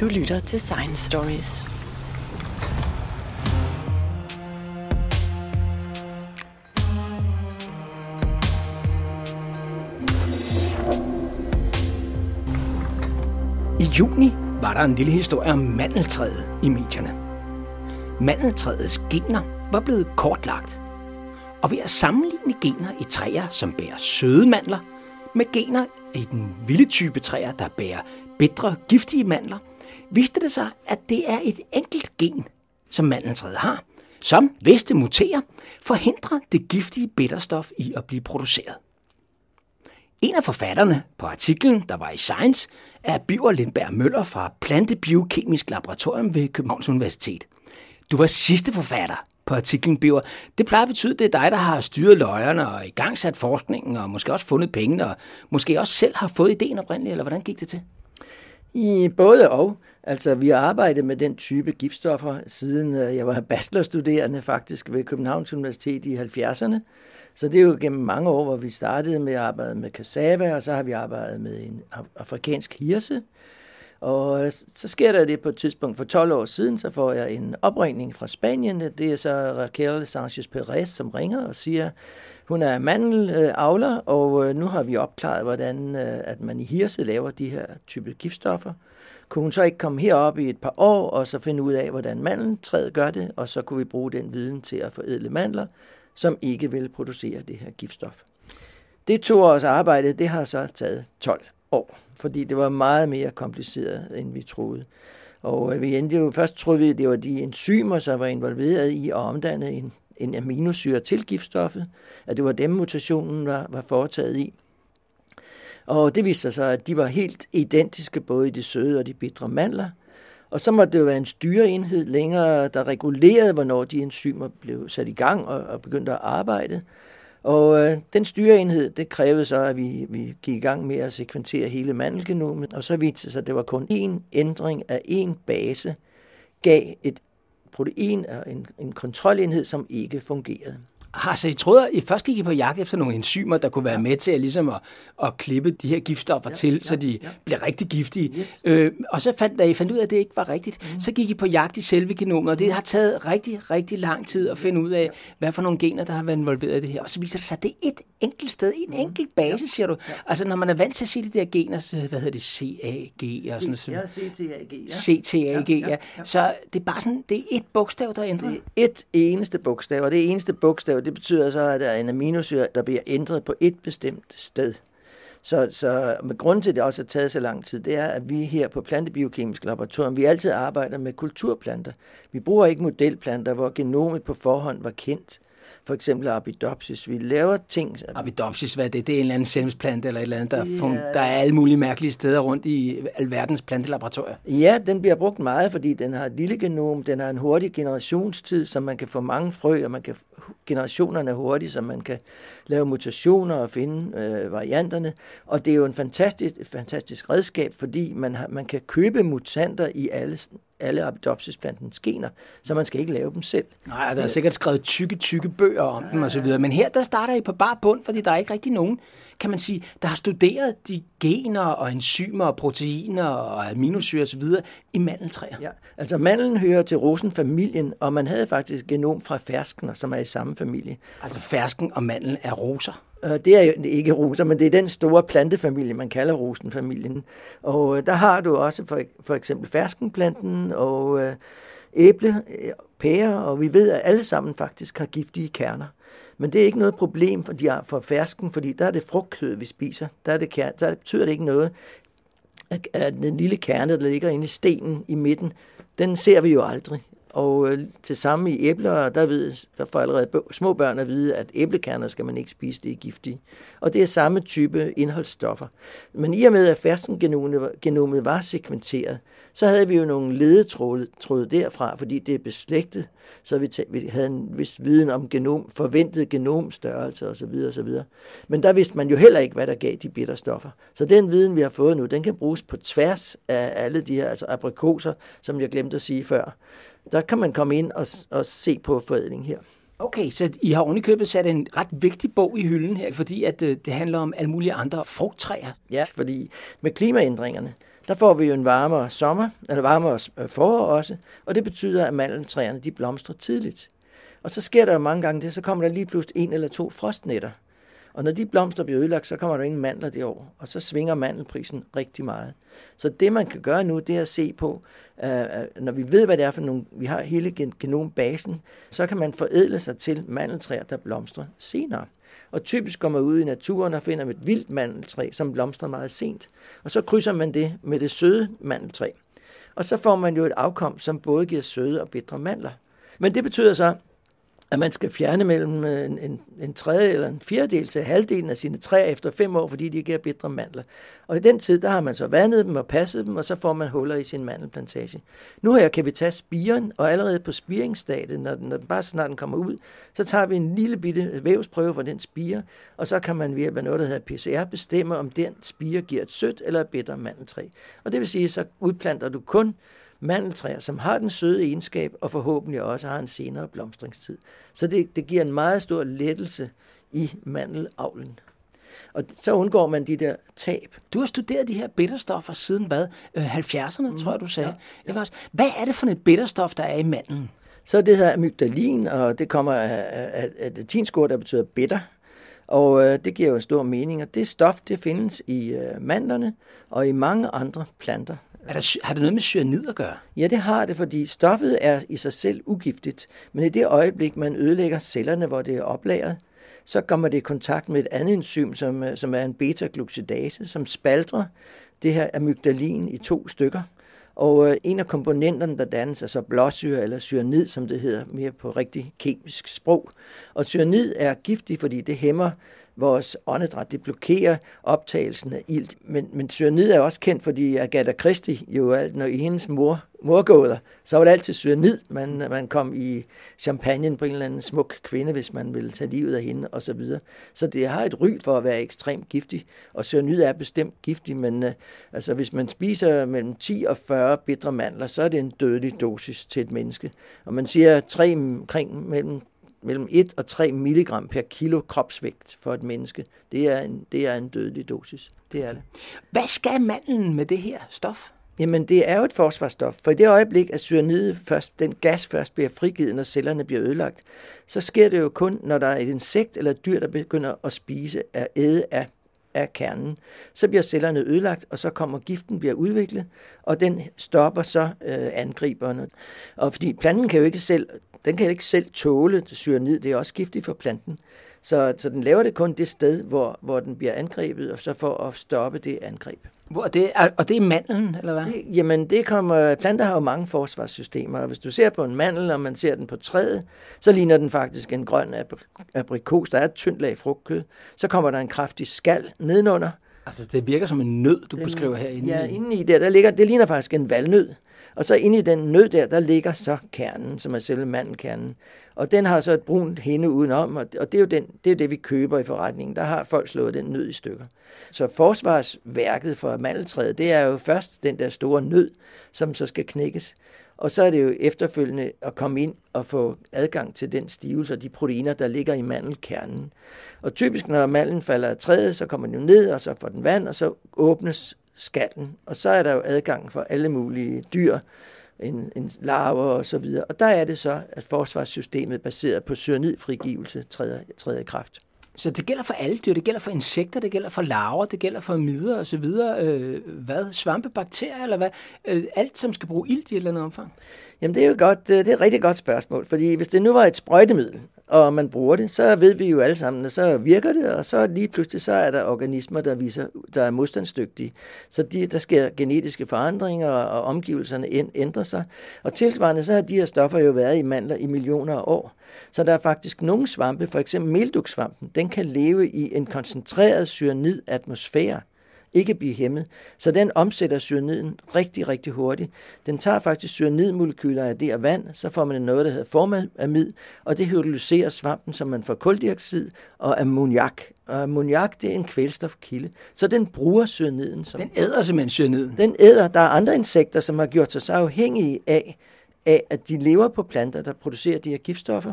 Du lytter til Science Stories. I juni var der en lille historie om mandeltræet i medierne. Mandeltræets gener var blevet kortlagt. Og ved at sammenligne gener i træer, som bærer søde mandler, med gener i den vilde type træer, der bærer bitre, giftige mandler, viste det sig, at det er et enkelt gen, som mandeltræet har, som, hvis det muterer, forhindrer det giftige bitterstof i at blive produceret. En af forfatterne på artiklen, der var i Science, er Biver Lindberg Møller fra Plantebiokemisk Laboratorium ved Københavns Universitet. Du var sidste forfatter på artiklen, Biver. Det plejer at betyde, at det er dig, der har styret løjerne og igangsat forskningen, og måske også fundet pengene, og måske også selv har fået ideen oprindeligt, eller hvordan gik det til? I både og. Altså, vi har arbejdet med den type giftstoffer, siden øh, jeg var bachelorstuderende faktisk ved Københavns Universitet i 70'erne. Så det er jo gennem mange år, hvor vi startede med at arbejde med cassava, og så har vi arbejdet med en afrikansk hirse. Og øh, så sker der det på et tidspunkt for 12 år siden, så får jeg en opringning fra Spanien. Det er så Raquel Sanchez Perez, som ringer og siger, hun er mandelavler, øh, og øh, nu har vi opklaret, hvordan øh, at man i hirse laver de her type giftstoffer. Kunne hun så ikke komme herop i et par år, og så finde ud af, hvordan mandeltræet gør det, og så kunne vi bruge den viden til at forædle mandler, som ikke vil producere det her giftstof. Det to års arbejde, det har så taget 12 år, fordi det var meget mere kompliceret, end vi troede. Og vi endte jo, først troede vi, at det var de enzymer, som var involveret i at omdanne en, en aminosyre til giftstoffet, at det var dem, mutationen var, var foretaget i. Og det viste sig så, at de var helt identiske både i de søde og de bitre mandler. Og så måtte det jo være en styreenhed længere, der regulerede, hvornår de enzymer blev sat i gang og, og begyndte at arbejde. Og øh, den styreenhed, det krævede så, at vi, vi gik i gang med at sekventere hele mandelgenomet, og så viste det sig, at det var kun én ændring af én base, gav et protein og en, en kontrolenhed, som ikke fungerede. Har så I troede, I først gik I på jagt efter nogle enzymer, der kunne være ja. med til at, ligesom at, at klippe de her giftstoffer ja, til, ja, så de ja. bliver rigtig giftige. Yes. Øh, og så fandt, da I fandt ud af, at det ikke var rigtigt, mm. så gik I på jagt i selve genomet, og det har taget rigtig, rigtig lang tid at finde ud af, hvad for nogle gener, der har været involveret i det her. Og så viser det sig, at det er et enkelt sted, en mm. enkelt base, ja. siger du. Ja. Altså, når man er vant til at se de der gener, så, hvad hedder det, CAG og sådan noget. Ja, CTAG. Ja. CTAG, ja. ja. ja. Så det er bare sådan, det er et bogstav, der er ændret. Det er et eneste bogstav, og det eneste bogstav, det betyder så, at der er en aminosyre, der bliver ændret på et bestemt sted. Så, så med grund til, at det også har taget så lang tid, det er, at vi her på Plantebiokemisk Laboratorium, vi altid arbejder med kulturplanter. Vi bruger ikke modelplanter, hvor genomet på forhånd var kendt for eksempel Arabidopsis. Vi laver ting... Arabidopsis, hvad er det? Det er en eller anden selvsplante eller et eller andet, der, ja. der er alle mulige mærkelige steder rundt i alverdens plantelaboratorier. Ja, den bliver brugt meget, fordi den har et lille genom, den har en hurtig generationstid, så man kan få mange frø, og man kan, generationerne er hurtige, så man kan lave mutationer og finde øh, varianterne. Og det er jo en fantastisk, fantastisk redskab, fordi man, har, man kan købe mutanter i alle alle Arabidopsis-plantens gener, så man skal ikke lave dem selv. Nej, der er sikkert skrevet tykke, tykke bøger om ja, dem osv., men her der starter I på bare bund, fordi der er ikke rigtig nogen, kan man sige, der har studeret de gener og enzymer og proteiner og aminosyre osv. i mandeltræer. Ja, altså mandlen hører til rosenfamilien, og man havde faktisk genom fra fersken, som er i samme familie. Altså fersken og mandlen er roser? Øh, det er jo ikke roser, men det er den store plantefamilie, man kalder rosenfamilien. Og øh, der har du også for, for eksempel ferskenplanten og øh, æble, øh, pære, og vi ved, at alle sammen faktisk har giftige kerner. Men det er ikke noget problem for, de for fersken, fordi der er det frugtkød, vi spiser. Der, er det, der betyder det ikke noget, at den lille kerne, der ligger inde i stenen i midten, den ser vi jo aldrig. Og øh, til samme i æbler, der, ved, der får allerede små børn at vide, at æblekerner skal man ikke spise, det er giftige. Og det er samme type indholdsstoffer. Men i og med, at fersken-genomet var sekventeret, så havde vi jo nogle ledetråde derfra, fordi det er beslægtet, så vi, vi havde en vis viden om genom, forventet genomstørrelse osv. osv. Men der vidste man jo heller ikke, hvad der gav de bitterstoffer. Så den viden, vi har fået nu, den kan bruges på tværs af alle de her, altså aprikoser, som jeg glemte at sige før der kan man komme ind og, og se på forædling her. Okay, så I har ovenikøbet sat en ret vigtig bog i hylden her, fordi at det, øh, det handler om alle mulige andre frugttræer. Ja, fordi med klimaændringerne, der får vi jo en varmere sommer, eller varmere øh, forår også, og det betyder, at mandeltræerne de blomstrer tidligt. Og så sker der jo mange gange det, så kommer der lige pludselig en eller to frostnætter. Og når de blomster bliver ødelagt, så kommer der ingen mandler det år, og så svinger mandelprisen rigtig meget. Så det man kan gøre nu, det er at se på, øh, øh når vi ved, hvad det er for nogle, vi har hele genombasen, så kan man forædle sig til mandeltræer, der blomstrer senere. Og typisk går man ud i naturen og finder et vildt mandeltræ, som blomstrer meget sent. Og så krydser man det med det søde mandeltræ. Og så får man jo et afkom, som både giver søde og bitre mandler. Men det betyder så, at man skal fjerne mellem øh, en, en, en tredje eller en fjerdedel til halvdelen af sine træer efter fem år, fordi de giver bitre mandler. Og i den tid, der har man så vandet dem og passet dem, og så får man huller i sin mandelplantage. Nu her kan vi tage spiren, og allerede på spiringsstadiet, når den, når den bare snart den kommer ud, så tager vi en lille bitte vævsprøve fra den spire, og så kan man ved noget, der hedder PCR, bestemme, om den spire giver et sødt eller et bitter mandeltræ. Og det vil sige, så udplanter du kun mandeltræer, som har den søde egenskab, og forhåbentlig også har en senere blomstringstid. Så det, det giver en meget stor lettelse i mandelavlen. Og så undgår man de der tab. Du har studeret de her bitterstoffer siden hvad? 70'erne, mm, tror jeg, du sagde. Ja. Ikke også? Hvad er det for et bitterstof, der er i mandlen? Så det hedder amygdalin, og det kommer af, af, af latinsk der betyder bitter. Og øh, det giver jo en stor mening, og det stof, det findes i øh, mandlerne og i mange andre planter. Er der, har det noget med cyanid at gøre? Ja, det har det, fordi stoffet er i sig selv ugiftigt. Men i det øjeblik, man ødelægger cellerne, hvor det er oplagret, så kommer det i kontakt med et andet enzym, som, øh, som er en beta-glucidase, som spalter det her amygdalin i to stykker. Og øh, en af komponenterne, der dannes, er så blåsyre eller cyanid, som det hedder mere på rigtig kemisk sprog. Og cyanid er giftig, fordi det hæmmer vores åndedræt. Det blokerer optagelsen af ilt. Men, men cyanid er også kendt, fordi Agatha Christie jo, alt, når i hendes mor, morgåder, så var det altid cyanid. Man, man kom i champagne på en eller anden smuk kvinde, hvis man ville tage livet af hende osv. Så, videre. så det har et ry for at være ekstremt giftig, og cyanid er bestemt giftig, men uh, altså, hvis man spiser mellem 10 og 40 bitre mandler, så er det en dødelig dosis til et menneske. Og man siger tre, omkring mellem mellem 1 og 3 mg per kilo kropsvægt for et menneske. Det er en, det er en dødelig dosis. Det er det. Hvad skal mandlen med det her stof? Jamen, det er jo et forsvarsstof, for i det øjeblik, at cyanide først, den gas først bliver frigivet, når cellerne bliver ødelagt, så sker det jo kun, når der er et insekt eller et dyr, der begynder at spise af æde af af kernen. Så bliver cellerne ødelagt, og så kommer giften bliver udviklet, og den stopper så øh, angriberne. Og fordi planten kan jo ikke selv den kan ikke selv tåle det cyanid. Det er også giftigt for planten. Så, så den laver det kun det sted, hvor, hvor den bliver angrebet, og så for at stoppe det angreb. Hvor det er, og det er mandlen, eller hvad? Det, jamen, det kommer, planter har jo mange forsvarssystemer, og hvis du ser på en mandel, og man ser den på træet, så ligner den faktisk en grøn aprikos. Der er et tyndt lag frugtkød. Så kommer der en kraftig skal nedenunder. Altså, det virker som en nød, du den, beskriver herinde. Ja, inde i der, der ligger, det ligner faktisk en valnød. Og så inde i den nød der, der ligger så kernen, som er selve mandelkernen. Og den har så et brunt hende udenom, og det er jo den, det, er det, vi køber i forretningen. Der har folk slået den nød i stykker. Så forsvarsværket for mandeltræet, det er jo først den der store nød, som så skal knækkes. Og så er det jo efterfølgende at komme ind og få adgang til den stivelse og de proteiner, der ligger i mandelkernen. Og typisk, når mandlen falder af træet, så kommer den jo ned, og så får den vand, og så åbnes skallen. Og så er der jo adgang for alle mulige dyr, en, en larver og så videre. Og der er det så, at forsvarssystemet baseret på cyanidfrigivelse træder, træder i kraft. Så det gælder for alle dyr, det gælder for insekter, det gælder for larver, det gælder for midder og så videre. Øh, hvad? Svampe, bakterier eller hvad? Øh, alt, som skal bruge ilt i et eller andet omfang? Jamen det er jo godt, øh, det er et rigtig godt spørgsmål, fordi hvis det nu var et sprøjtemiddel, og man bruger det, så ved vi jo alle sammen, at så virker det, og så lige pludselig så er der organismer, der, viser, der er modstandsdygtige. Så de, der sker genetiske forandringer, og omgivelserne ændrer sig. Og tilsvarende så har de her stoffer jo været i mandler i millioner af år. Så der er faktisk nogle svampe, for eksempel melduksvampen, den kan leve i en koncentreret cyanid-atmosfære ikke blive hæmmet. Så den omsætter cyaniden rigtig, rigtig hurtigt. Den tager faktisk cyanidmolekyler af det og vand, så får man noget, der hedder formamid, og det hydrolyserer svampen, så man får koldioxid og ammoniak. Og ammoniak, det er en kvælstofkilde. Så den bruger cyaniden. Som, den æder simpelthen cyaniden? Den æder. Der er andre insekter, som har gjort sig så afhængige af, af, at de lever på planter, der producerer de her giftstoffer.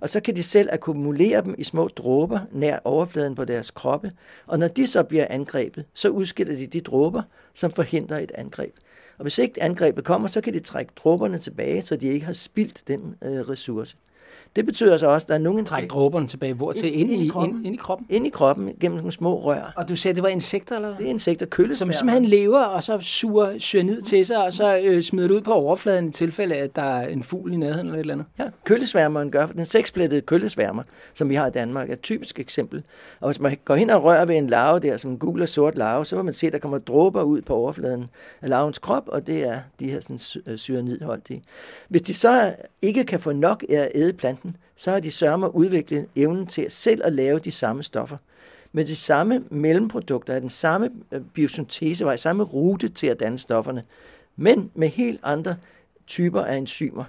Og så kan de selv akkumulere dem i små dråber nær overfladen på deres kroppe, og når de så bliver angrebet, så udskiller de de dråber, som forhindrer et angreb. Og hvis ikke angrebet kommer, så kan de trække dråberne tilbage, så de ikke har spildt den øh, ressource. Det betyder så også, at der er nogen... Træk dråberne tilbage. Hvor til? Ind, ind, ind, i, kroppen. Ind, ind i kroppen? Ind i kroppen, gennem nogle små rør. Og du sagde, det var insekter, eller Det er insekter, køllesværmer. Som simpelthen lever, og så suger cyanid til sig, og så øh, smider det ud på overfladen i tilfælde, at der er en fugl i nærheden eller et eller andet. Ja, køllesværmeren gør, den seksplættede køllesværmer, som vi har i Danmark, er et typisk eksempel. Og hvis man går hen og rører ved en larve der, som en gul og sort larve, så vil man se, at der kommer dråber ud på overfladen af larvens krop, og det er de her sådan, cyanidholdige. Hvis de så ikke kan få nok af at æde planten, så har de sørme udviklet evnen til selv at lave de samme stoffer. Med de samme mellemprodukter, er den samme øh, biosyntesevej, samme rute til at danne stofferne, men med helt andre typer af enzymer.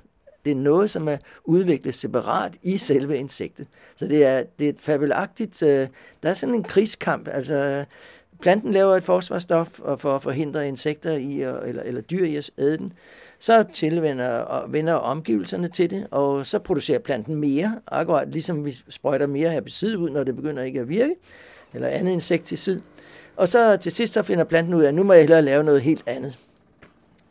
Det er noget, som er udviklet separat i selve insektet. Så det er, det er et fabelagtigt... Øh, der er sådan en krigskamp. Altså, planten laver et forsvarsstof for at forhindre insekter i, eller, eller dyr i at æde den så tilvender og vender omgivelserne til det, og så producerer planten mere, akkurat ligesom vi sprøjter mere herbicid ud, når det begynder ikke at virke, eller andet insekticid. Og så til sidst så finder planten ud af, at nu må jeg hellere lave noget helt andet.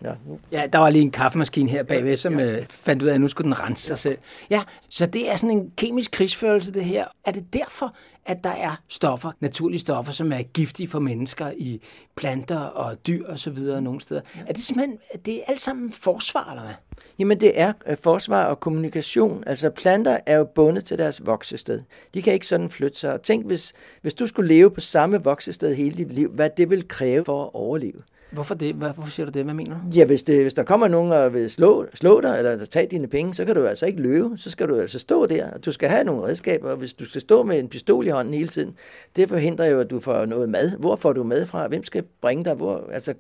Ja, ja, der var lige en kaffemaskine her bagved, som ja. øh, fandt ud af, at nu skulle den rense sig selv. Ja, så det er sådan en kemisk krigsførelse, det her. Er det derfor, at der er stoffer, naturlige stoffer, som er giftige for mennesker i planter og dyr og så videre nogle steder? Ja. Er det simpelthen, det er alt sammen forsvar, eller hvad? Jamen det er øh, forsvar og kommunikation. Altså planter er jo bundet til deres voksested. De kan ikke sådan flytte sig. Tænk, hvis, hvis du skulle leve på samme voksested hele dit liv, hvad det vil kræve for at overleve. Hvorfor det? Hvorfor siger du det? Hvad mener du? Ja, hvis, det, hvis der kommer nogen og vil slå, slå dig, eller tage dine penge, så kan du altså ikke løbe. Så skal du altså stå der. Du skal have nogle redskaber, og hvis du skal stå med en pistol i hånden hele tiden, det forhindrer jo, at du får noget mad. Hvor får du mad fra? Hvem skal bringe dig? Hvor, altså,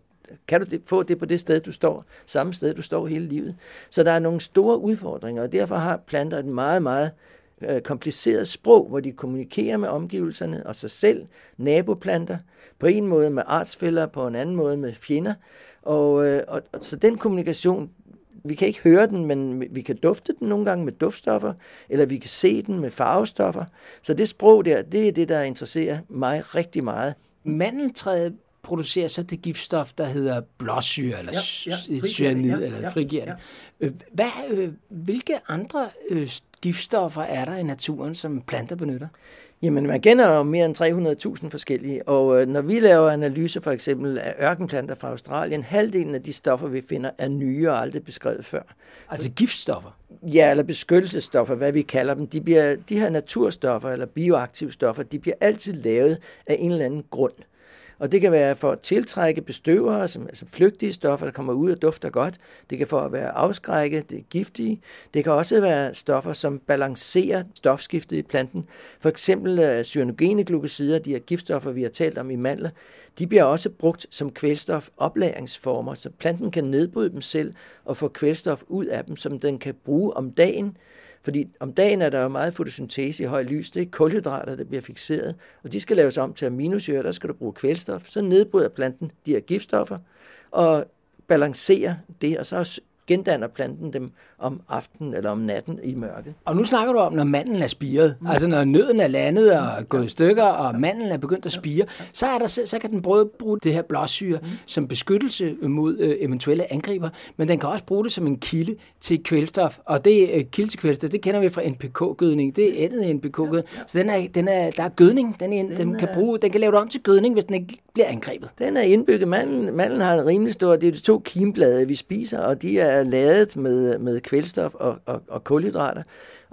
kan du det, få det på det sted, du står, samme sted, du står hele livet. Så der er nogle store udfordringer, og derfor har planter et meget, meget øh, kompliceret sprog, hvor de kommunikerer med omgivelserne og sig selv, naboplanter, på en måde med artsfælder, på en anden måde med fjender. Og, øh, og, og så den kommunikation, vi kan ikke høre den, men vi kan dufte den nogle gange med duftstoffer, eller vi kan se den med farvestoffer. Så det sprog der, det er det, der interesserer mig rigtig meget. Mandeltræet producerer så det giftstof, der hedder blåsyre, eller ja, ja, cyanid, ja, eller ja, frigiver det. Ja. Øh, hvad, øh, hvilke andre øh, giftstoffer er der i naturen, som planter benytter? Jamen, man kender jo mere end 300.000 forskellige, og øh, når vi laver analyser for eksempel af ørkenplanter fra Australien, halvdelen af de stoffer, vi finder, er nye og aldrig beskrevet før. Altså giftstoffer? Ja, eller beskyttelsesstoffer, hvad vi kalder dem. De, bliver, de her naturstoffer eller bioaktive stoffer, de bliver altid lavet af en eller anden grund. Og det kan være for at tiltrække bestøvere, som altså flygtige stoffer, der kommer ud og dufter godt. Det kan for at være afskrække, det er giftige. Det kan også være stoffer, som balancerer stofskiftet i planten. For eksempel uh, cyanogene glukosider, de her giftstoffer, vi har talt om i mandler, de bliver også brugt som kvælstofoplagringsformer, så planten kan nedbryde dem selv og få kvælstof ud af dem, som den kan bruge om dagen fordi om dagen er der jo meget fotosyntese i høj lys. Det er kulhydrater, der bliver fixeret, og de skal laves om til aminosyre. Der skal du bruge kvælstof. Så nedbryder planten de her giftstoffer og balancerer det, og så gendanner planten dem om aftenen eller om natten i mørke. Og nu snakker du om, når manden er spiret. Mm. Altså når nøden er landet og ja. gået i stykker, og manden er begyndt at spire, så, er der, så kan den både bruge det her blåsyre mm. som beskyttelse mod øh, eventuelle angriber, men den kan også bruge det som en kilde til kvælstof. Og det øh, kilde til kvælstof, det kender vi fra NPK-gødning. Det er ættet NPK-gødning. Så den er, den er, der er gødning. Den, er, den, den, kan bruge, den kan lave det om til gødning, hvis den ikke bliver angrebet. Den er indbygget. Manden, manden har en rimelig stor... Det er de to kimblade, vi spiser, og de er lavet med, med kvælstof og, og, og kulhydrater.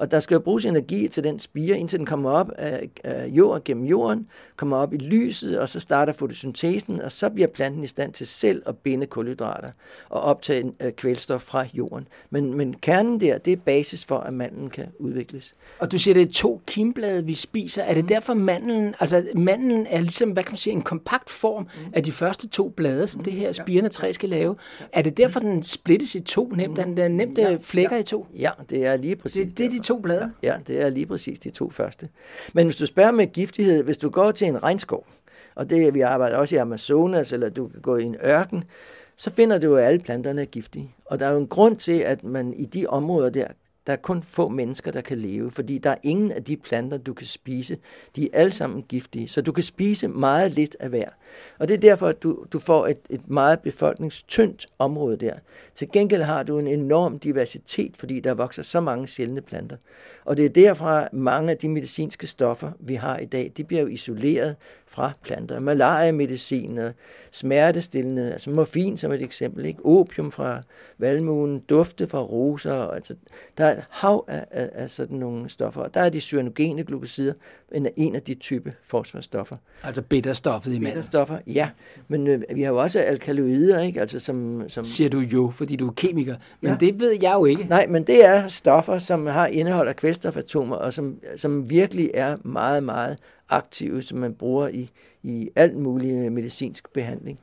Og der skal jo bruges energi til den spire, indtil den kommer op af, af jord gennem jorden, kommer op i lyset, og så starter fotosyntesen, og så bliver planten i stand til selv at binde kulhydrater og optage øh, kvælstof fra jorden. Men, men kernen der, det er basis for, at mandlen kan udvikles. Og du siger, det er to kimblade, vi spiser. Er det mm. derfor mandlen, altså mandlen er ligesom, hvad kan man sige, en kompakt form mm. af de første to blade, som mm. det her spirende træ skal lave? Er det derfor, den splittes i to nemt? Den er nemt ja, flækker ja, i to? Ja, det er lige præcis. Det, det er de to blade? Ja, det er lige præcis de to første. Men hvis du spørger med giftighed, hvis du går til en regnskov, og det vi arbejder også i Amazonas, eller du kan gå i en ørken, så finder du jo, at alle planterne er giftige. Og der er jo en grund til, at man i de områder der der er kun få mennesker, der kan leve, fordi der er ingen af de planter, du kan spise. De er alle sammen giftige, så du kan spise meget lidt af hver. Og det er derfor, at du, du får et, et meget befolkningstyndt område der. Til gengæld har du en enorm diversitet, fordi der vokser så mange sjældne planter. Og det er derfra mange af de medicinske stoffer, vi har i dag, de bliver jo isoleret fra planter. Malaria-medicin og smertestillende, altså morfin som et eksempel, ikke? opium fra valmuen, dufte fra roser. Altså, der er et hav af, af, af sådan nogle stoffer. Og der er de cyanogene glukosider, en af, en af de type forsvarsstoffer. Altså bitterstoffet i manden. Bitterstoffer, ja. Men øh, vi har jo også alkaloider, ikke? Altså som, som... Siger du jo, fordi du er kemiker. Men ja. det ved jeg jo ikke. Nej, men det er stoffer, som har indhold af kvælstofatomer, og som, som virkelig er meget, meget aktive, som man bruger i, i alt mulig medicinsk behandling.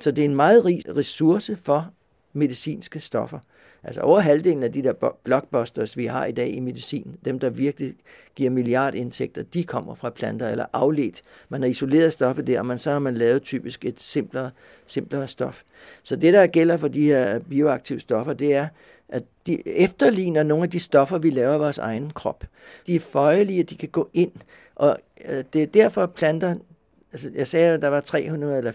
Så det er en meget rig ressource for medicinske stoffer. Altså over halvdelen af de der blockbusters, vi har i dag i medicin, dem der virkelig giver milliardindtægter, de kommer fra planter eller afledt. Man har isoleret stoffet der, og man, så har man lavet typisk et simplere, simplere stof. Så det der gælder for de her bioaktive stoffer, det er, at de efterligner nogle af de stoffer, vi laver i vores egen krop. De er føjelige, de kan gå ind, og øh, det er derfor, at planter altså jeg sagde, at der var 300 eller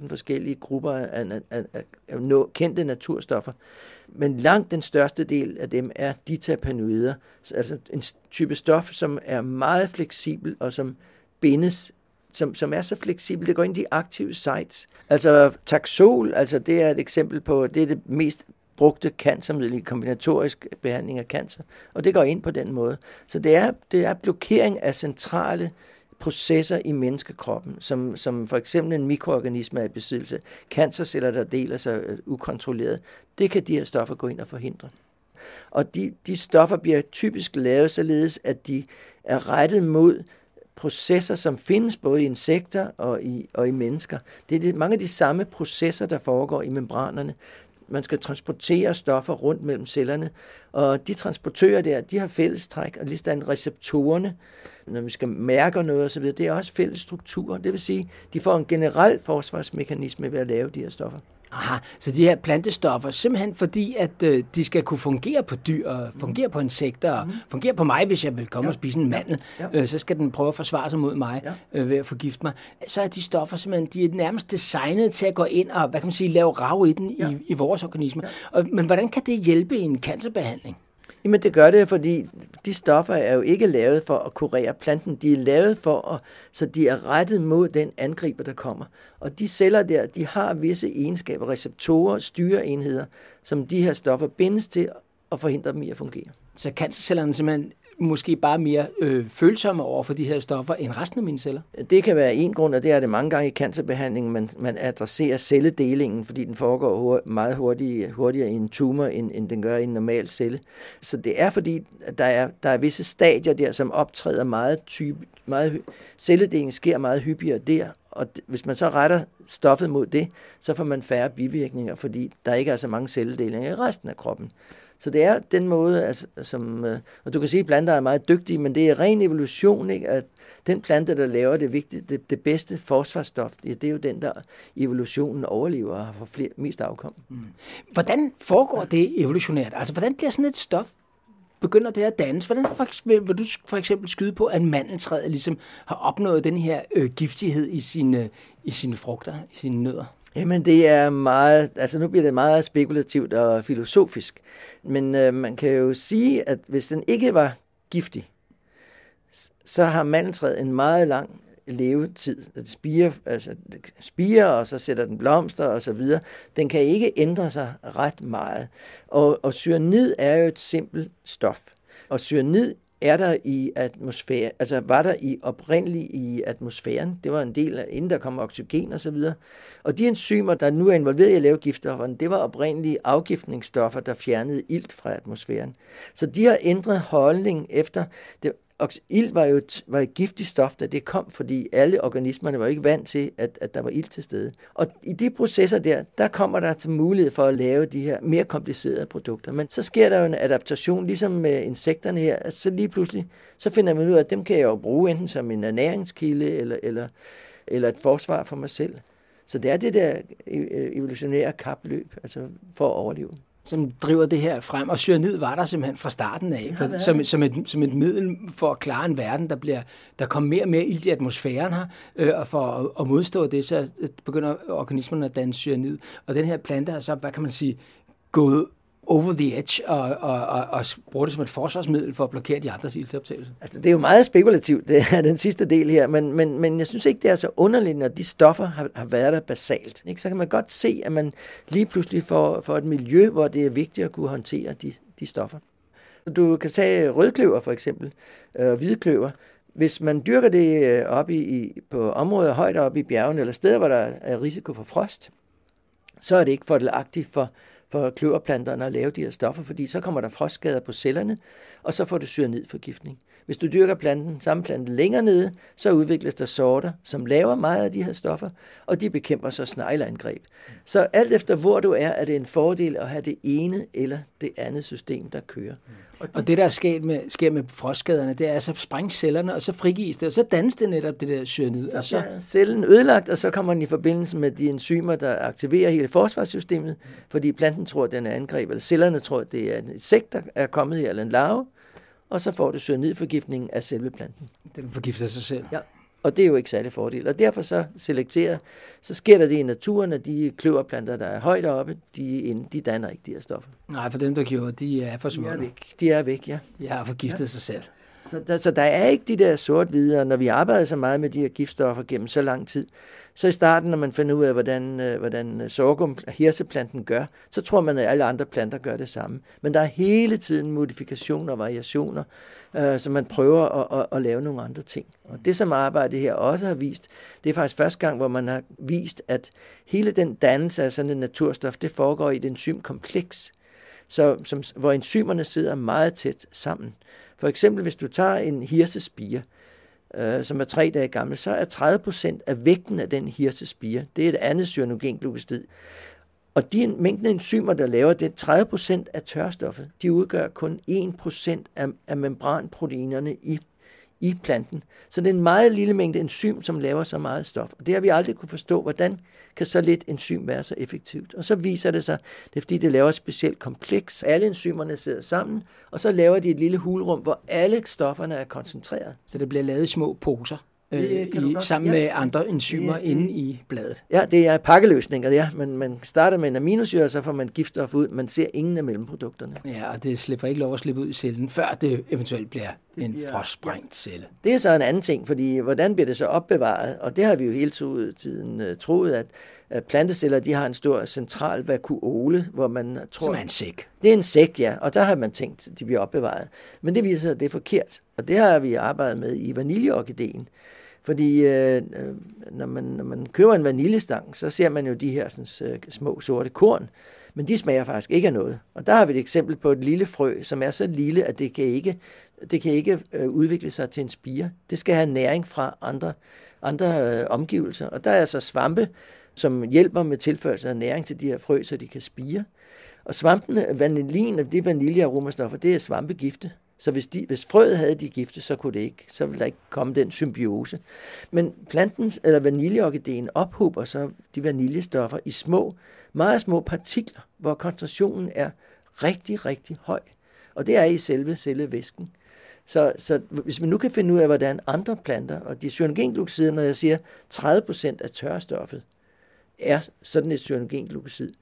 400.000 forskellige grupper af, af, af, af kendte naturstoffer. Men langt den største del af dem er ditapanoider, altså en type stof, som er meget fleksibel og som bindes som, som er så fleksibel, det går ind i de aktive sites. Altså taxol, altså det er et eksempel på, det er det mest brugte cancermiddel i kombinatorisk behandling af cancer, og det går ind på den måde. Så det er, det er blokering af centrale processer i menneskekroppen, som, som for eksempel en mikroorganisme er i besiddelse, cancerceller, der deler sig øh, ukontrolleret, det kan de her stoffer gå ind og forhindre. Og de, de stoffer bliver typisk lavet således, at de er rettet mod processer, som findes både i insekter og i, og i mennesker. Det er det, mange af de samme processer, der foregår i membranerne. Man skal transportere stoffer rundt mellem cellerne, og de transportører der, de har fællestræk, og ligesom receptorerne, når vi skal mærke noget osv., det er også fælles strukturer. Det vil sige, de får en generel forsvarsmekanisme ved at lave de her stoffer. Aha, så de her plantestoffer, simpelthen fordi, at øh, de skal kunne fungere på dyr, og fungere på insekter, og mm. fungere på mig, hvis jeg vil komme ja. og spise en mandel. Ja. Øh, så skal den prøve at forsvare sig mod mig ja. øh, ved at forgifte mig. Så er de stoffer simpelthen, de er nærmest designet til at gå ind og, hvad kan man sige, lave rav i den ja. i, i vores organisme. Ja. Og, men hvordan kan det hjælpe i en cancerbehandling? Jamen det gør det, fordi de stoffer er jo ikke lavet for at kurere planten. De er lavet for at, så de er rettet mod den angriber, der kommer. Og de celler der, de har visse egenskaber, receptorer, styreenheder, som de her stoffer bindes til og forhindrer dem i at fungere. Så cancercellerne simpelthen måske bare mere øh, følsomme over for de her stoffer end resten af mine celler? Det kan være en grund, og det er det mange gange i cancerbehandlingen, man, man adresserer celledelingen, fordi den foregår hurtigt, meget hurtigt, hurtigere i en tumor, end, end den gør i en normal celle. Så det er fordi, at der er, der er visse stadier der, som optræder meget type, meget, celledelingen sker meget hyppigere der, og hvis man så retter stoffet mod det, så får man færre bivirkninger, fordi der ikke er så mange celledelinger i resten af kroppen. Så det er den måde, altså, som, øh, og du kan sige, at planter er meget dygtige, men det er ren evolution, ikke? at den plante, der laver det, vigtige, det, det bedste forsvarsstof, det er jo den, der evolutionen overlever og har flere, mest afkom. Mm. Hvordan foregår det evolutionært? Altså, hvordan bliver sådan et stof begynder det at dannes? Hvordan vil, vil du for eksempel skyde på, at mandeltræet ligesom har opnået den her øh, giftighed i sine, i sine frugter, i sine nødder? Jamen det er meget, altså nu bliver det meget spekulativt og filosofisk, men øh, man kan jo sige, at hvis den ikke var giftig, så har mandeltræet en meget lang levetid. Det spiger, altså, det spiger, og så sætter den blomster og så videre. Den kan ikke ændre sig ret meget. Og, og cyanid er jo et simpelt stof. Og cyanid er der i atmosfæren, altså var der i oprindeligt i atmosfæren. Det var en del af, inden der kom oxygen og så videre. Og de enzymer, der nu er involveret i at lave giftstofferne, det var oprindelige afgiftningsstoffer, der fjernede ilt fra atmosfæren. Så de har ændret holdning efter, det, ild var jo et, var et giftigt stof, da det kom, fordi alle organismerne var ikke vant til, at, at der var ild til stede. Og i de processer der, der kommer der til mulighed for at lave de her mere komplicerede produkter. Men så sker der jo en adaptation, ligesom med insekterne her, så lige pludselig, så finder man ud af, at dem kan jeg jo bruge enten som en ernæringskilde, eller, eller, eller et forsvar for mig selv. Så det er det der øh, øh, evolutionære kapløb, altså for at overleve som driver det her frem. Og cyanid var der simpelthen fra starten af, for, som, som, et, som et middel for at klare en verden, der, bliver, der kommer mere og mere ild i atmosfæren her, øh, og for at, at modstå det, så begynder organismerne at danne cyanid. Og den her plante har så, hvad kan man sige, gået over the edge og, og, og, og bruge det som et forsvarsmiddel for at blokere de andres iltoptagelse. Altså, det er jo meget spekulativt, det er den sidste del her, men, men, men jeg synes ikke, det er så underligt, når de stoffer har, har været der basalt. Ikke? Så kan man godt se, at man lige pludselig får, får et miljø, hvor det er vigtigt at kunne håndtere de, de stoffer. Du kan tage rødkløver for eksempel, og øh, hvidkløver. Hvis man dyrker det øh, op i, i, på områder højt oppe i bjergene, eller steder, hvor der er risiko for frost, så er det ikke fordelagtigt for for kløverplanterne at lave de her stoffer, fordi så kommer der frostskader på cellerne, og så får du cyanidforgiftning. Hvis du dyrker planten, samme plante længere nede, så udvikles der sorter, som laver meget af de her stoffer, og de bekæmper så snegleangreb. Så alt efter hvor du er, er det en fordel at have det ene eller det andet system, der kører. Og det, og det der sker med, sker med frostskaderne, det er, så sprænge cellerne, og så frigives det, og så dannes det netop det der cyanid. Så, og så er cellen ødelagt, og så kommer den i forbindelse med de enzymer, der aktiverer hele forsvarssystemet, fordi planten tror, at den er angreb, eller cellerne tror, at det er en insekt, der er kommet i, eller en larve, og så får du cyanidforgiftning af selve planten. Den forgifter sig selv? Ja, og det er jo ikke særlig fordel. Og derfor så selekterer, så sker der det i naturen, at de kløverplanter, der er højt oppe, de, de danner ikke de her stoffer. Nej, for dem, der gjorde, de er forsvundet. De er væk, de er væk ja. De har forgiftet ja. sig selv. Så der, så der er ikke de der sort-hvide, når vi arbejder så meget med de her giftstoffer gennem så lang tid, så i starten, når man finder ud af, hvordan, øh, hvordan øh, sorghum, hirseplanten gør, så tror man, at alle andre planter gør det samme. Men der er hele tiden modifikationer og variationer, øh, så man prøver at, at, at lave nogle andre ting. Og det, som arbejdet her også har vist, det er faktisk første gang, hvor man har vist, at hele den dannelse af sådan en naturstof, det foregår i et enzymkompleks, så, som, hvor enzymerne sidder meget tæt sammen. For eksempel, hvis du tager en hirsespire, øh, som er tre dage gammel, så er 30% af vægten af den hirsespire, det er et andet cyanogenglukostid. Og de mængden af enzymer, der laver det, 30% af tørstoffet, de udgør kun 1% af, af membranproteinerne i i planten. Så det er en meget lille mængde enzym, som laver så meget stof. Og det har vi aldrig kunne forstå, hvordan kan så lidt enzym være så effektivt. Og så viser det sig, det er fordi, det laver et specielt kompleks. Alle enzymerne sidder sammen, og så laver de et lille hulrum, hvor alle stofferne er koncentreret. Så det bliver lavet i små poser? Øh, i, sammen ja. med andre enzymer ja. inde i bladet. Ja, det er pakkeløsninger, ja. Man, man starter med en aminosyre, så får man giftstof ud. Man ser ingen af mellemprodukterne. Ja, og det slipper ikke lov at slippe ud i cellen, før det eventuelt bliver det en bliver, frostsprængt ja. celle. Det er så en anden ting, fordi hvordan bliver det så opbevaret? Og det har vi jo hele tiden uh, troet, at, at planteceller de har en stor central vakuole, hvor man tror... Som er en sæk. Det er en sæk, ja, og der har man tænkt, at de bliver opbevaret. Men det viser sig, at det er forkert. Og det har vi arbejdet med i vaniljeorkideen. Fordi øh, øh, når, man, når man køber en vaniljestang, så ser man jo de her sådan, øh, små sorte korn, men de smager faktisk ikke af noget. Og der har vi et eksempel på et lille frø, som er så lille, at det kan ikke, det kan ikke øh, udvikle sig til en spire. Det skal have næring fra andre, andre øh, omgivelser. Og der er altså svampe, som hjælper med tilførsel af næring til de her frø, så de kan spire. Og svampene, vanillin og de vaniljearomastoffer, det er svampegifte. Så hvis, de, hvis frøet havde de gifte, så kunne det ikke, så ville der ikke komme den symbiose. Men plantens eller vaniljeorkideen ophober så de vaniljestoffer i små, meget små partikler, hvor koncentrationen er rigtig, rigtig høj. Og det er i selve cellevæsken. Så, så hvis vi nu kan finde ud af, hvordan andre planter, og de cyanogenglucosider, når jeg siger 30% af tørstoffet, er sådan et cyanogenglucosid,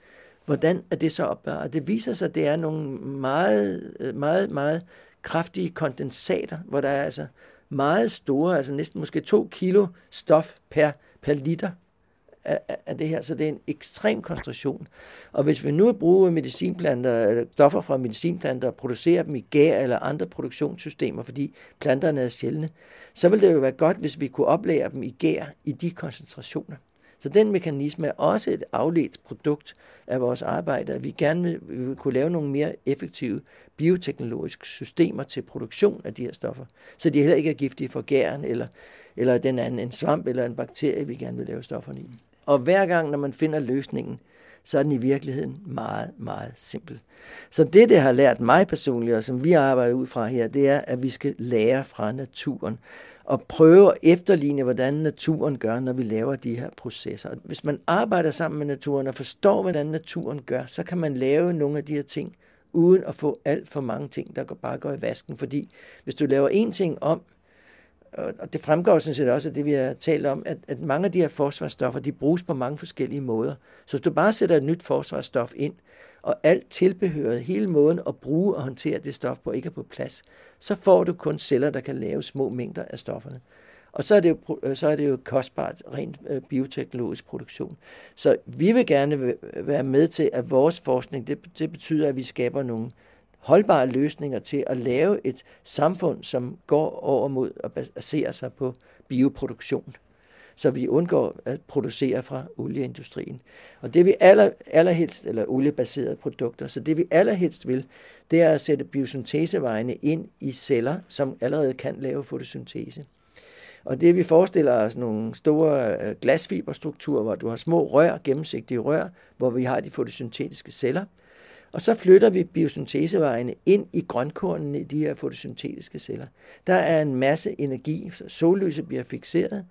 hvordan er det så opbevaret? Det viser sig, at det er nogle meget, meget, meget kraftige kondensater, hvor der er altså meget store, altså næsten måske to kilo stof per, per liter af, af det her, så det er en ekstrem koncentration. Og hvis vi nu bruger medicinplanter, eller stoffer fra medicinplanter og producerer dem i gær eller andre produktionssystemer, fordi planterne er sjældne, så ville det jo være godt, hvis vi kunne oplære dem i gær i de koncentrationer. Så den mekanisme er også et afledt produkt af vores arbejde, at vi gerne vil, vi vil kunne lave nogle mere effektive bioteknologiske systemer til produktion af de her stoffer, så de heller ikke er giftige for gæren eller, eller den anden, en svamp eller en bakterie, vi gerne vil lave stofferne i. Og hver gang, når man finder løsningen, så er den i virkeligheden meget, meget simpel. Så det, det har lært mig personligt, og som vi arbejder ud fra her, det er, at vi skal lære fra naturen og prøve at efterligne, hvordan naturen gør, når vi laver de her processer. Hvis man arbejder sammen med naturen og forstår, hvordan naturen gør, så kan man lave nogle af de her ting, uden at få alt for mange ting, der bare går i vasken. Fordi hvis du laver en ting om, og det fremgår sådan set også af det, vi har talt om, at, at mange af de her forsvarsstoffer, de bruges på mange forskellige måder. Så hvis du bare sætter et nyt forsvarsstof ind, og alt tilbehøret, hele måden at bruge og håndtere det stof på, ikke er på plads, så får du kun celler, der kan lave små mængder af stofferne. Og så er det jo, så er det jo kostbart rent øh, bioteknologisk produktion. Så vi vil gerne være med til, at vores forskning, det, det betyder, at vi skaber nogle holdbare løsninger til at lave et samfund, som går over mod at basere sig på bioproduktion så vi undgår at producere fra olieindustrien. Og det vi aller, allerhelst, eller oliebaserede produkter, så det vi allerhelst vil, det er at sætte biosyntesevejene ind i celler, som allerede kan lave fotosyntese. Og det vi forestiller os nogle store øh, glasfiberstrukturer, hvor du har små rør, gennemsigtige rør, hvor vi har de fotosyntetiske celler. Og så flytter vi biosyntesevejene ind i grønkornene i de her fotosyntetiske celler. Der er en masse energi, så sollyset bliver fixeret,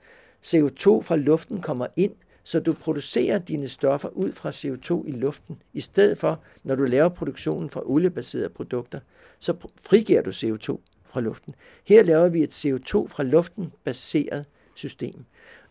CO2 fra luften kommer ind, så du producerer dine stoffer ud fra CO2 i luften, i stedet for, når du laver produktionen fra oliebaserede produkter, så frigiver du CO2 fra luften. Her laver vi et CO2 fra luften baseret system.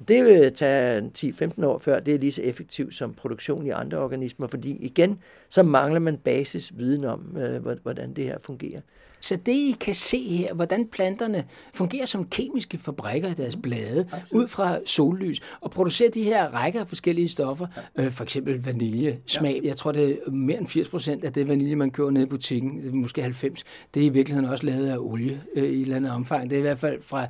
Det vil tage 10-15 år før, det er lige så effektivt som produktion i andre organismer, fordi igen, så mangler man basisviden om, øh, hvordan det her fungerer. Så det I kan se her, hvordan planterne fungerer som kemiske fabrikker i deres blade, Absolut. ud fra sollys, og producerer de her rækker af forskellige stoffer, øh, for eksempel vaniljesmag. Ja. Jeg tror, det er mere end 80 procent af det vanilje, man køber nede i butikken, måske 90, det er i virkeligheden også lavet af olie øh, i et eller andet omfang. Det er i hvert fald fra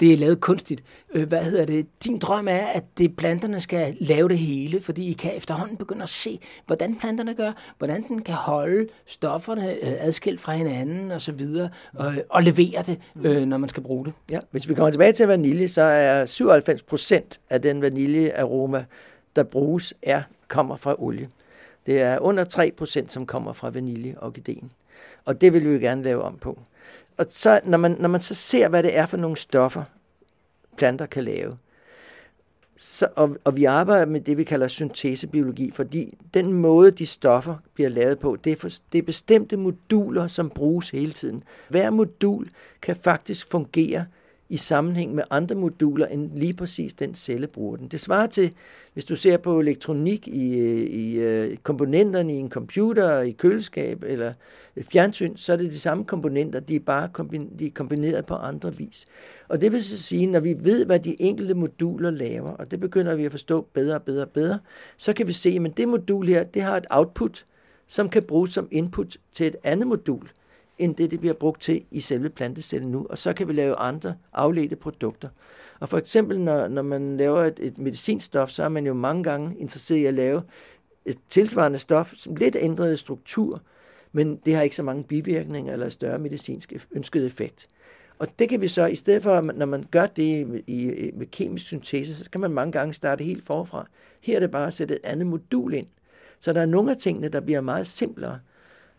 det er lavet kunstigt. Øh, hvad hedder det? Din drøm er, at det planterne skal lave det hele, fordi I kan efterhånden begynde at se, hvordan planterne gør, hvordan den kan holde stofferne øh, adskilt fra hinanden og så videre, og, og levere det, øh, når man skal bruge det. Ja, hvis vi kommer tilbage til vanilje, så er 97 procent af den vaniljearoma, der bruges, er, kommer fra olie. Det er under 3 procent, som kommer fra vaniljeorkideen. Og det vil vi jo gerne lave om på og så, når, man, når man så ser, hvad det er for nogle stoffer, planter kan lave, så, og, og vi arbejder med det, vi kalder syntesebiologi, fordi den måde, de stoffer bliver lavet på, det er, for, det er bestemte moduler, som bruges hele tiden. Hver modul kan faktisk fungere i sammenhæng med andre moduler end lige præcis den celle bruger den. Det svarer til, hvis du ser på elektronik i, øh, i øh, komponenterne i en computer, i køleskab eller et fjernsyn, så er det de samme komponenter, de er bare de er kombineret på andre vis. Og det vil så sige, når vi ved, hvad de enkelte moduler laver, og det begynder vi at forstå bedre og bedre og bedre, så kan vi se, at det modul her, det har et output, som kan bruges som input til et andet modul end det, det bliver brugt til i selve plantecellen nu. Og så kan vi lave andre afledte produkter. Og for eksempel, når, når man laver et, et medicinstof, så er man jo mange gange interesseret i at lave et tilsvarende stof, som lidt ændret struktur, men det har ikke så mange bivirkninger eller større medicinsk e-, ønsket effekt. Og det kan vi så, i stedet for, når man gør det i, med kemisk syntese, så kan man mange gange starte helt forfra. Her er det bare at sætte et andet modul ind. Så der er nogle af tingene, der bliver meget simplere.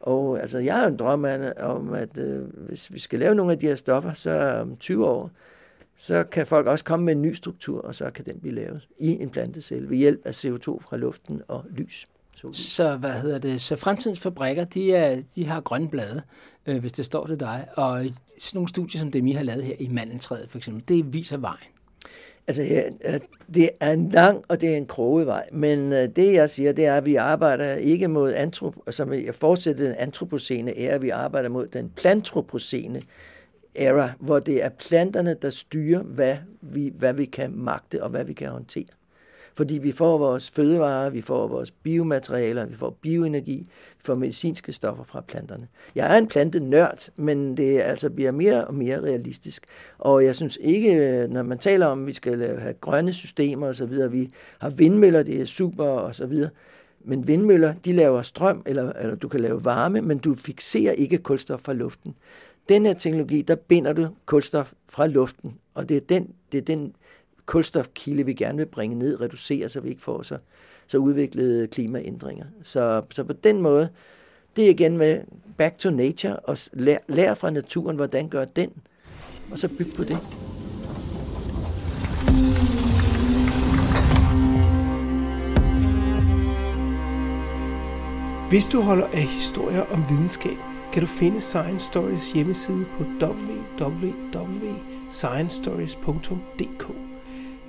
Og altså, jeg har en drøm om, at øh, hvis vi skal lave nogle af de her stoffer, så om 20 år, så kan folk også komme med en ny struktur, og så kan den blive lavet i en plantecelle ved hjælp af CO2 fra luften og lys. Så hvad hedder det? Så fremtidens fabrikker, de, er, de har grønne blade, øh, hvis det står til dig. Og sådan nogle studier, som dem I har lavet her i mandeltræet for eksempel, det viser vejen. Altså, ja, det er en lang og det er en kroget vej, men øh, det jeg siger, det er, at vi arbejder ikke mod antrop, som jeg fortsætter den antropocene æra, vi arbejder mod den plantropocene æra, hvor det er planterne, der styrer, hvad vi, hvad vi kan magte og hvad vi kan håndtere fordi vi får vores fødevarer, vi får vores biomaterialer, vi får bioenergi, vi får medicinske stoffer fra planterne. Jeg er en plantenørd, men det altså bliver mere og mere realistisk. Og jeg synes ikke, når man taler om, at vi skal have grønne systemer osv., vi har vindmøller, det er super osv., men vindmøller, de laver strøm, eller, eller du kan lave varme, men du fixerer ikke kulstof fra luften. Den her teknologi, der binder du kulstof fra luften, og det er den, det er den kulstofkilde, vi gerne vil bringe ned, reducere, så vi ikke får så, så udviklede klimaændringer. Så, så på den måde, det er igen med back to nature, og lær, lær fra naturen, hvordan gør den, og så byg på det. Hvis du holder af historier om videnskab, kan du finde Science Stories hjemmeside på www.sciencestories.dk.